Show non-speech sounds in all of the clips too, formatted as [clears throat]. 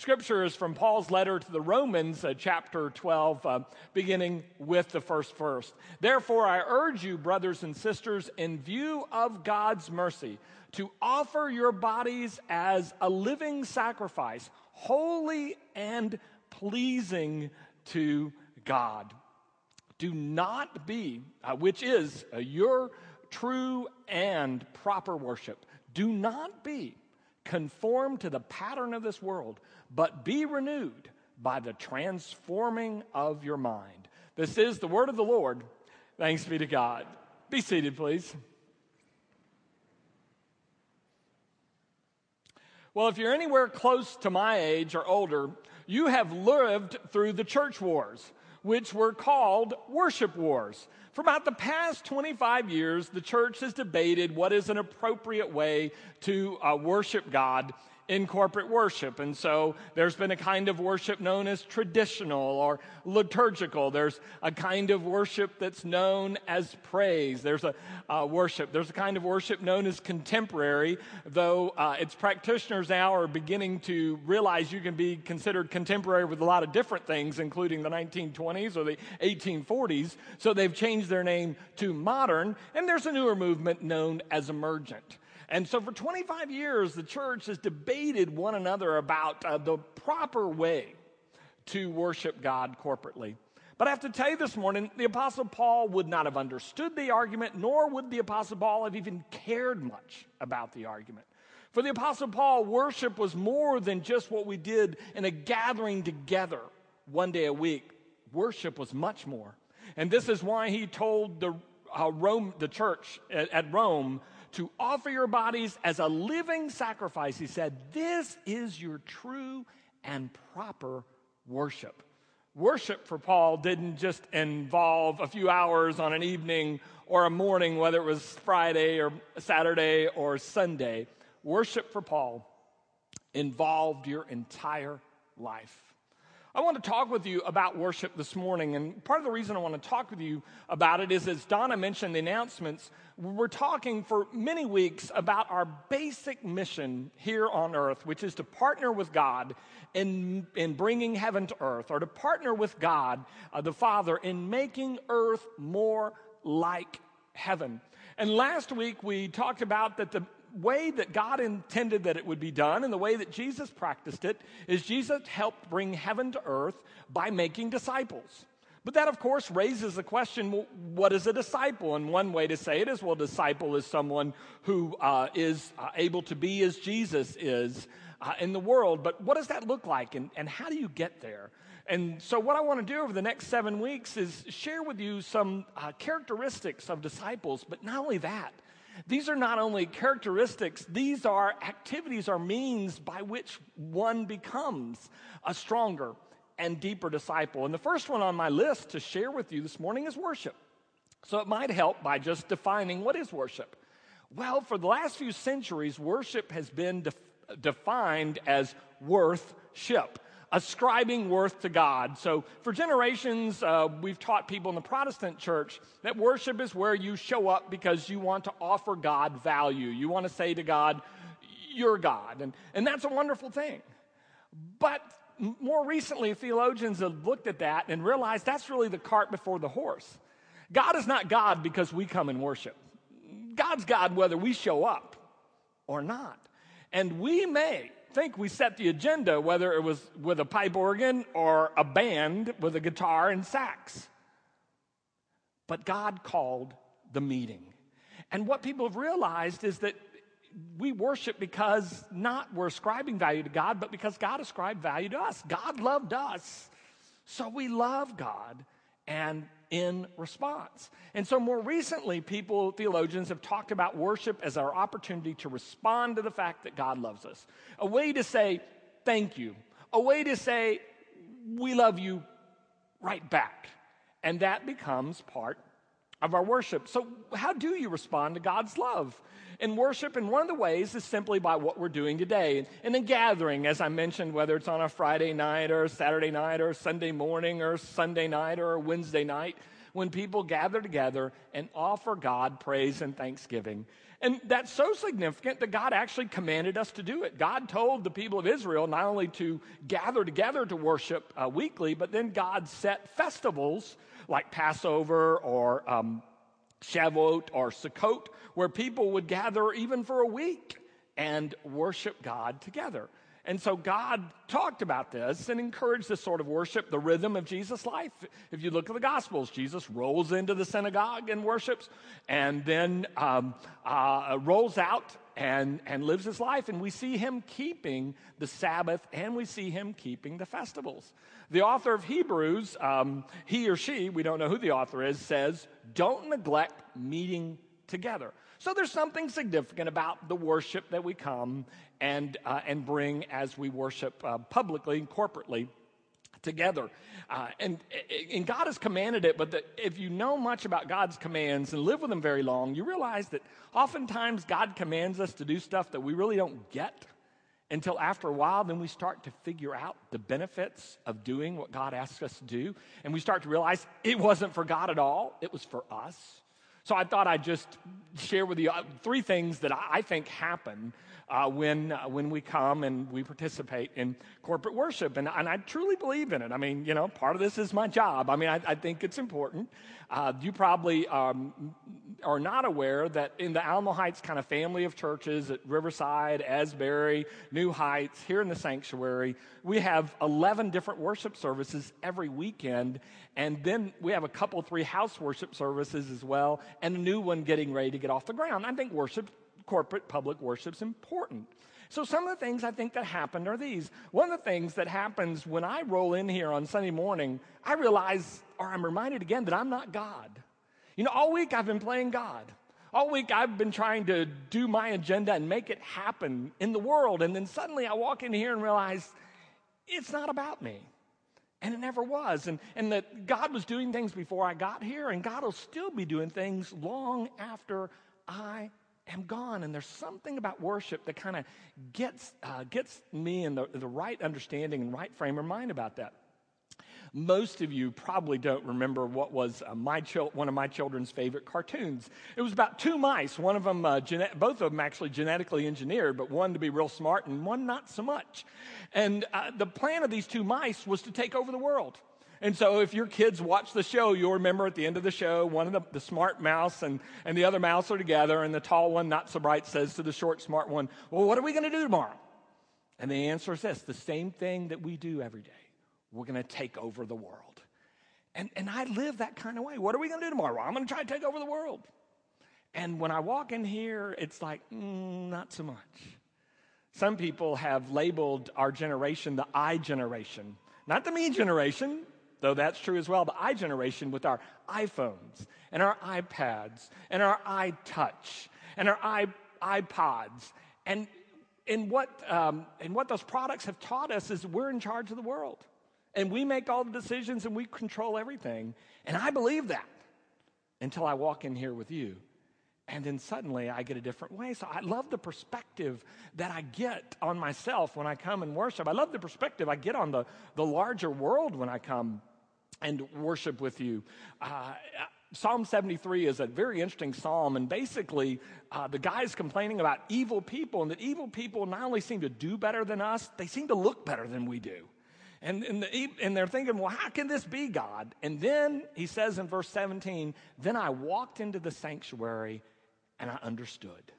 scripture is from Paul's letter to the Romans, uh, chapter 12, uh, beginning with the first verse. Therefore, I urge you, brothers and sisters, in view of God's mercy, to offer your bodies as a living sacrifice, holy and pleasing to God. Do not be, uh, which is uh, your true and proper worship. Do not be conformed to the pattern of this world, but be renewed by the transforming of your mind. This is the word of the Lord. Thanks be to God. Be seated, please. Well, if you're anywhere close to my age or older, you have lived through the church wars, which were called worship wars. For about the past 25 years, the church has debated what is an appropriate way to uh, worship God in corporate worship. And so there's been a kind of worship known as traditional or liturgical. There's a kind of worship that's known as praise. There's a uh, worship. There's a kind of worship known as contemporary, though uh, its practitioners now are beginning to realize you can be considered contemporary with a lot of different things, including the 1920s or the 1840s. So they've changed their name to modern. And there's a newer movement known as emergent. And so for 25 years, the church has debated one another about uh, the proper way to worship God corporately. But I have to tell you this morning, the Apostle Paul would not have understood the argument, nor would the Apostle Paul have even cared much about the argument. For the Apostle Paul, worship was more than just what we did in a gathering together one day a week. Worship was much more. And this is why he told the, uh, Rome, the church at, at Rome to offer your bodies as a living sacrifice. He said, This is your true and proper worship. Worship for Paul didn't just involve a few hours on an evening or a morning, whether it was Friday or Saturday or Sunday. Worship for Paul involved your entire life. I want to talk with you about worship this morning. And part of the reason I want to talk with you about it is, as Donna mentioned the announcements, we're talking for many weeks about our basic mission here on earth, which is to partner with God in, in bringing heaven to earth, or to partner with God, uh, the Father, in making earth more like heaven. And last week we talked about that the way that God intended that it would be done and the way that Jesus practiced it is Jesus helped bring heaven to earth by making disciples. But that, of course, raises the question what is a disciple? And one way to say it is well, disciple is someone who uh, is uh, able to be as Jesus is uh, in the world. But what does that look like and, and how do you get there? And so, what I want to do over the next seven weeks is share with you some uh, characteristics of disciples, but not only that, these are not only characteristics, these are activities or means by which one becomes a stronger and deeper disciple. And the first one on my list to share with you this morning is worship. So it might help by just defining what is worship. Well, for the last few centuries, worship has been def- defined as worthship ascribing worth to God. So, for generations, uh, we've taught people in the Protestant church that worship is where you show up because you want to offer God value. You want to say to God, You're God. And, and that's a wonderful thing. But more recently, theologians have looked at that and realized that's really the cart before the horse. God is not God because we come and worship. God's God whether we show up or not. And we may think we set the agenda, whether it was with a pipe organ or a band with a guitar and sax. But God called the meeting. And what people have realized is that we worship because not we're ascribing value to God, but because God ascribed value to us. God loved us, so we love God and in response. And so, more recently, people, theologians, have talked about worship as our opportunity to respond to the fact that God loves us. A way to say, thank you. A way to say, we love you right back. And that becomes part of our worship. So, how do you respond to God's love? in worship, and one of the ways is simply by what we're doing today. In a gathering, as I mentioned, whether it's on a Friday night or Saturday night or Sunday morning or Sunday night or Wednesday night, when people gather together and offer God praise and thanksgiving. And that's so significant that God actually commanded us to do it. God told the people of Israel not only to gather together to worship uh, weekly, but then God set festivals like Passover or um, Shavuot or Sukkot, where people would gather even for a week and worship God together. And so God talked about this and encouraged this sort of worship, the rhythm of Jesus' life. If you look at the Gospels, Jesus rolls into the synagogue and worships, and then um, uh, rolls out and, and lives his life. And we see him keeping the Sabbath and we see him keeping the festivals. The author of Hebrews, um, he or she, we don't know who the author is, says, Don't neglect meeting together. So there's something significant about the worship that we come and, uh, and bring as we worship uh, publicly and corporately together. Uh, and, and God has commanded it, but the, if you know much about God's commands and live with them very long, you realize that oftentimes God commands us to do stuff that we really don't get until after a while, then we start to figure out the benefits of doing what God asks us to do. And we start to realize it wasn't for God at all, it was for us. So I thought I'd just share with you uh, three things that I think happen uh, when, uh, when we come and we participate in corporate worship. And, and I truly believe in it. I mean, you know, part of this is my job. I mean, I, I think it's important. Uh, you probably um, are not aware that in the Alamo Heights kind of family of churches at Riverside, Asbury, New Heights, here in the sanctuary, we have 11 different worship services every weekend. And then we have a couple, three house worship services as well, and a new one getting ready to get off the ground. I think worship corporate public worship is important. So, some of the things I think that happened are these. One of the things that happens when I roll in here on Sunday morning, I realize, or I'm reminded again, that I'm not God. You know, all week I've been playing God. All week I've been trying to do my agenda and make it happen in the world. And then suddenly I walk in here and realize it's not about me. And it never was. And, and that God was doing things before I got here, and God will still be doing things long after I am gone. And there's something about worship that kind of gets, uh, gets me in the, the right understanding and right frame of mind about that. Most of you probably don't remember what was uh, my chil- one of my children's favorite cartoons. It was about two mice. One of them, uh, gene- both of them actually genetically engineered, but one to be real smart and one not so much. And uh, the plan of these two mice was to take over the world. And so if your kids watch the show, you'll remember at the end of the show, one of the, the smart mouse and, and the other mouse are together, and the tall one, not so bright, says to the short, smart one, Well, what are we going to do tomorrow? And the answer is this the same thing that we do every day. We're going to take over the world. And, and I live that kind of way. What are we going to do tomorrow? I'm going to try to take over the world. And when I walk in here, it's like, mm, not so much. Some people have labeled our generation the I generation, not the me generation, though that's true as well, the I generation with our iPhones and our iPads and our iTouch and our i iPods. And, and, what, um, and what those products have taught us is we're in charge of the world. And we make all the decisions and we control everything. And I believe that until I walk in here with you. And then suddenly I get a different way. So I love the perspective that I get on myself when I come and worship. I love the perspective I get on the, the larger world when I come and worship with you. Uh, Psalm 73 is a very interesting psalm, and basically, uh, the guy is complaining about evil people, and that evil people not only seem to do better than us, they seem to look better than we do. And, and, the, and they're thinking, well, how can this be, God? And then he says in verse 17, then I walked into the sanctuary and I understood.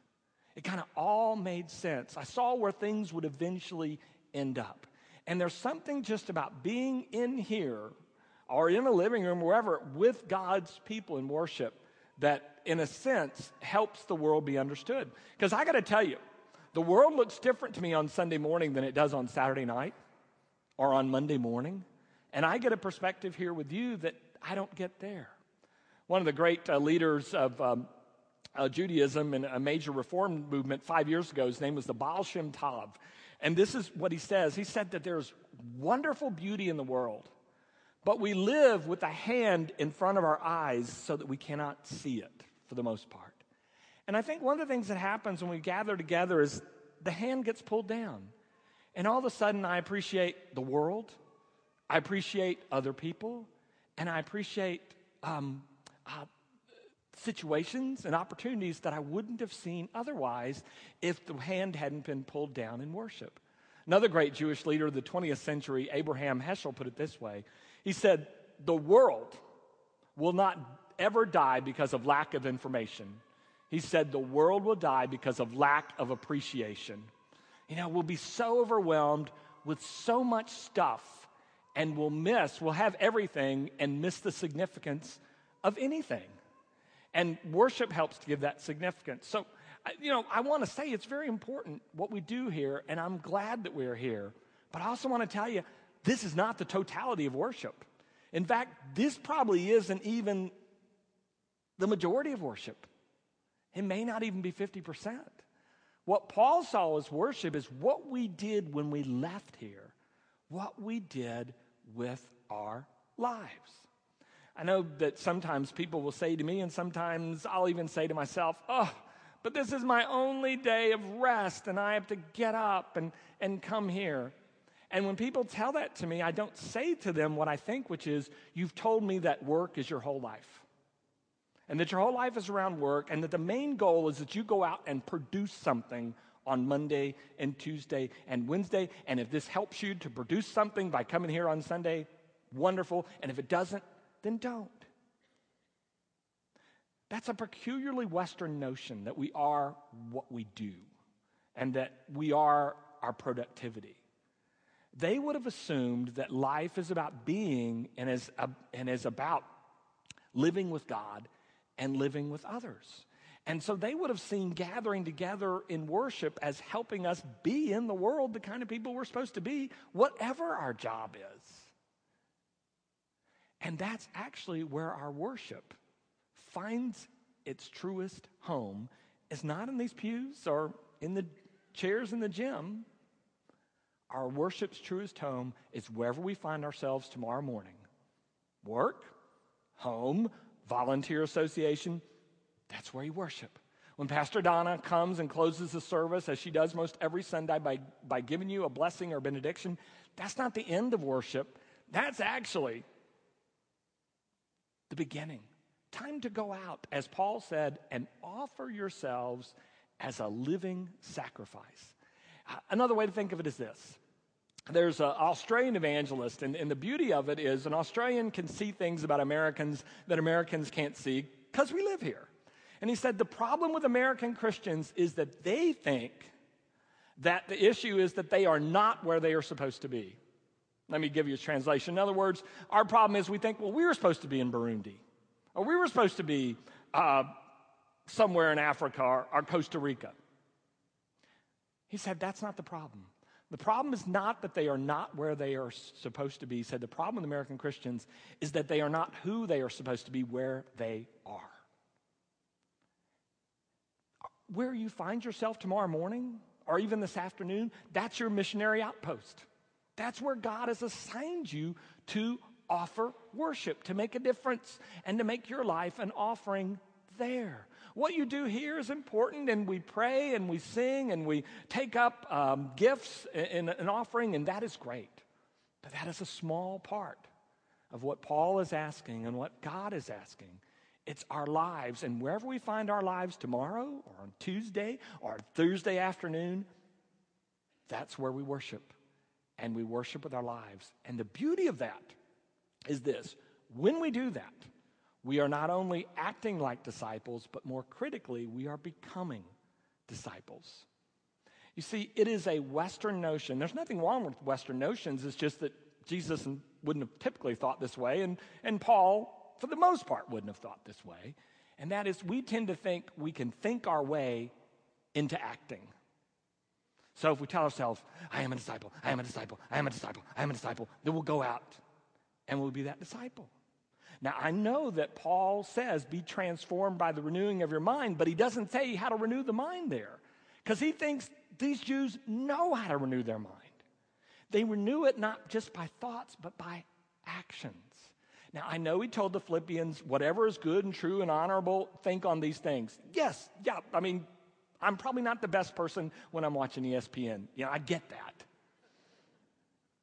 It kind of all made sense. I saw where things would eventually end up. And there's something just about being in here or in a living room, wherever, with God's people in worship that, in a sense, helps the world be understood. Because I got to tell you, the world looks different to me on Sunday morning than it does on Saturday night or on Monday morning. And I get a perspective here with you that I don't get there. One of the great uh, leaders of um, uh, Judaism and a major reform movement five years ago, his name was the Baal Shem Tov. And this is what he says. He said that there's wonderful beauty in the world but we live with a hand in front of our eyes so that we cannot see it for the most part. And I think one of the things that happens when we gather together is the hand gets pulled down. And all of a sudden, I appreciate the world, I appreciate other people, and I appreciate um, uh, situations and opportunities that I wouldn't have seen otherwise if the hand hadn't been pulled down in worship. Another great Jewish leader of the 20th century, Abraham Heschel, put it this way He said, The world will not ever die because of lack of information. He said, The world will die because of lack of appreciation. You know, we'll be so overwhelmed with so much stuff and we'll miss, we'll have everything and miss the significance of anything. And worship helps to give that significance. So, you know, I want to say it's very important what we do here, and I'm glad that we're here. But I also want to tell you, this is not the totality of worship. In fact, this probably isn't even the majority of worship. It may not even be 50%. What Paul saw as worship is what we did when we left here, what we did with our lives. I know that sometimes people will say to me, and sometimes I'll even say to myself, oh, but this is my only day of rest, and I have to get up and, and come here. And when people tell that to me, I don't say to them what I think, which is, You've told me that work is your whole life. And that your whole life is around work, and that the main goal is that you go out and produce something on Monday and Tuesday and Wednesday. And if this helps you to produce something by coming here on Sunday, wonderful. And if it doesn't, then don't. That's a peculiarly Western notion that we are what we do and that we are our productivity. They would have assumed that life is about being and is, and is about living with God and living with others. And so they would have seen gathering together in worship as helping us be in the world the kind of people we're supposed to be, whatever our job is. And that's actually where our worship finds its truest home, It's not in these pews or in the chairs in the gym. Our worship's truest home is wherever we find ourselves tomorrow morning work, home, volunteer association. That's where you worship. When Pastor Donna comes and closes the service, as she does most every Sunday by, by giving you a blessing or benediction, that's not the end of worship. That's actually the beginning. Time to go out, as Paul said, and offer yourselves as a living sacrifice. Uh, another way to think of it is this there's an Australian evangelist, and, and, the beauty of it is an Australian can see things about Americans that Americans can't see because we live here. And he said the problem with American Christians is that they think that the issue is that they are not where they are supposed to be. Let me give you a translation. In other words, our problem is we think, well, we were supposed to be in Burundi, or we were supposed to be uh, somewhere in Africa or, or Costa Rica. He said, that's not the problem. The problem is not that they are not where they are supposed to be. He said, the problem with American Christians is that they are not who they are supposed to be where they are. Where you find yourself tomorrow morning or even this afternoon, that's your missionary outpost. That's where God has assigned you to offer worship, to make a difference, and to make your life an offering there. What you do here is important, and we pray and we sing and we take up um, gifts in an offering, and that is great. But that is a small part of what Paul is asking and what God is asking. It's our lives, and wherever we find our lives tomorrow or on Tuesday or Thursday afternoon, that's where we worship and we worship with our lives. And the beauty of that is this when we do that, we are not only acting like disciples, but more critically, we are becoming disciples. You see, it is a Western notion. There's nothing wrong with Western notions. It's just that Jesus wouldn't have typically thought this way, and, and Paul, for the most part, wouldn't have thought this way. And that is, we tend to think we can think our way into acting. So if we tell ourselves, I am a disciple, I am a disciple, I am a disciple, I am a disciple, then we'll go out and we'll be that disciple. Now, I know that Paul says, be transformed by the renewing of your mind, but he doesn't say how to renew the mind there because he thinks these Jews know how to renew their mind. They renew it not just by thoughts, but by actions. Now, I know he told the Philippians, whatever is good and true and honorable, think on these things. Yes, yeah, I mean, I'm probably not the best person when I'm watching ESPN. You know, I get that.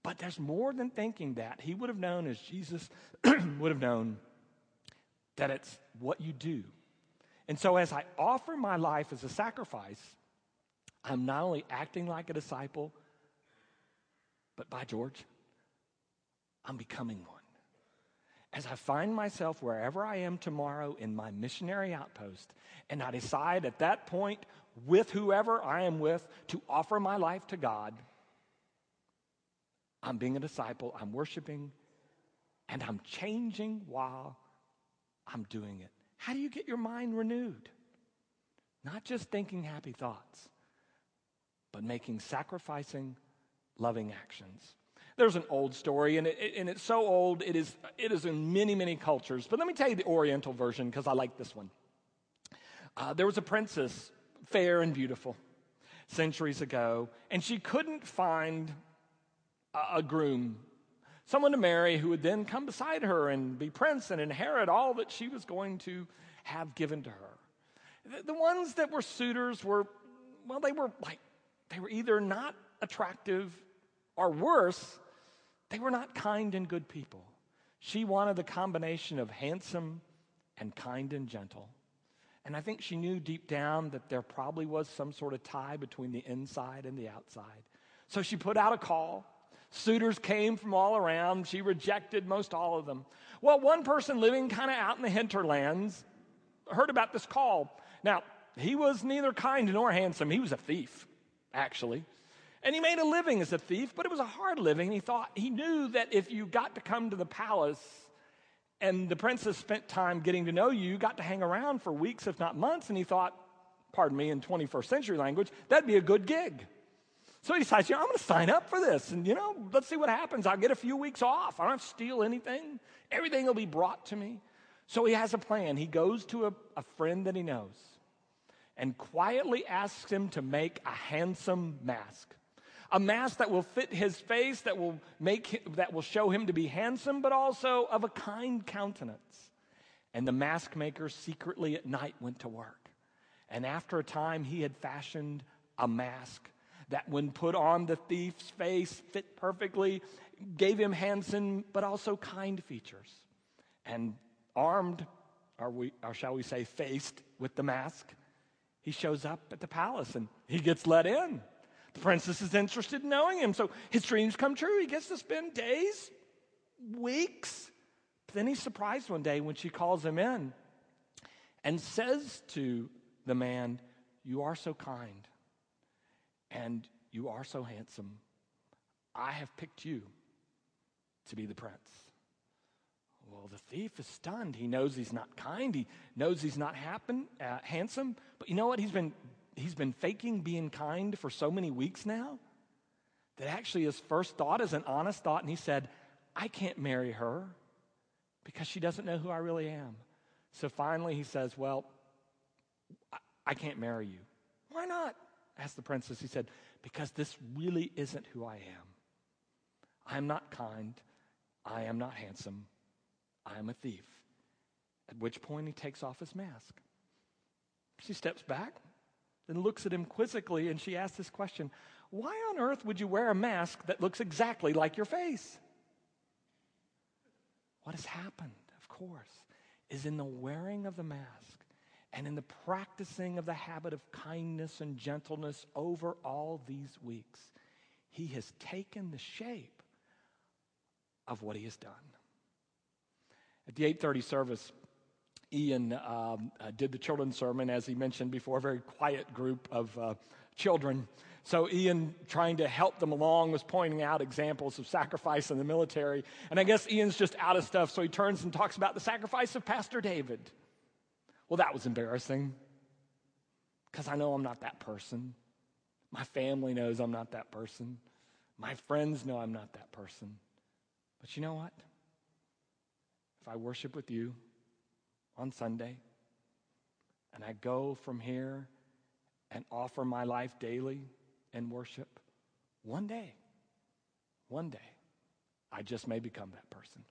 But there's more than thinking that. He would have known, as Jesus [clears throat] would have known, that it's what you do. And so, as I offer my life as a sacrifice, I'm not only acting like a disciple, but by George, I'm becoming one. As I find myself wherever I am tomorrow in my missionary outpost, and I decide at that point, with whoever I am with, to offer my life to God, I'm being a disciple, I'm worshiping, and I'm changing while I'm doing it. How do you get your mind renewed? Not just thinking happy thoughts, but making sacrificing, loving actions. There's an old story, and, it, and it's so old, it is, it is in many, many cultures. But let me tell you the Oriental version because I like this one. Uh, there was a princess, fair and beautiful, centuries ago, and she couldn't find a, groom someone to marry who would then come beside her and be prince and inherit all that she was going to have given to her. The, the ones that were suitors were, well, they were like, they were either not attractive or worse, they were not kind and good people. She wanted the combination of handsome and kind and gentle. And I think she knew deep down that there probably was some sort of tie between the inside and the outside. So she put out a call Suitors came from all around. She rejected most all of them. Well, one person living kind of out in the hinterlands heard about this call. Now, he was neither kind nor handsome. He was a thief, actually. And he made a living as a thief, but it was a hard living. He thought he knew that if you got to come to the palace and the princess spent time getting to know you, you got to hang around for weeks, if not months, and he thought, pardon me, in 21st century language, that'd be a good gig. So he decides, you know, I'm going to sign up for this. And, you know, let's see what happens. I'll get a few weeks off. I don't have to steal anything. Everything will be brought to me. So he has a plan. He goes to a, a friend that he knows and quietly asks him to make a handsome mask. A mask that will fit his face, that will make him, that will show him to be handsome, but also of a kind countenance. And the mask maker secretly at night went to work. And after a time, he had fashioned a mask that, when put on the thief's face, fit perfectly, gave him handsome but also kind features. And armed, or, we, or shall we say, faced with the mask, he shows up at the palace and he gets let in. The princess is interested in knowing him, so his dreams come true. He gets to spend days, weeks. But then he's surprised one day when she calls him in and says to the man, You are so kind and you are so handsome. I have picked you to be the prince. Well, the thief is stunned. He knows he's not kind. He knows he's not happen, uh, handsome. But you know what? He's been, he's been faking being kind for so many weeks now that actually his first thought is an honest thought. And he said, I can't marry her because she doesn't know who I really am. So finally he says, Well, I, I can't marry you. Why not? Asked the princess. He said, Because this really isn't who I am. I am not kind. I am not handsome. I am a thief. At which point he takes off his mask. She steps back, then looks at him quizzically, and she asks this question Why on earth would you wear a mask that looks exactly like your face? What has happened, of course, is in the wearing of the mask and in the practicing of the habit of kindness and gentleness over all these weeks, he has taken the shape of what he has done. At the 8:30 service, Ian um, uh, did the children's sermon, as he mentioned before, a very quiet group of uh, children. So Ian, trying to help them along, was pointing out examples of sacrifice in the military. And I guess Ian's just out of stuff, so he turns and talks about the sacrifice of Pastor David. Well, that was embarrassing because I know I'm not that person. My family knows I'm not that person. My friends know I'm not that person. But you know what? If I worship with you on Sunday and I go from here and offer my life daily in worship, one day, one day, I just may become that person.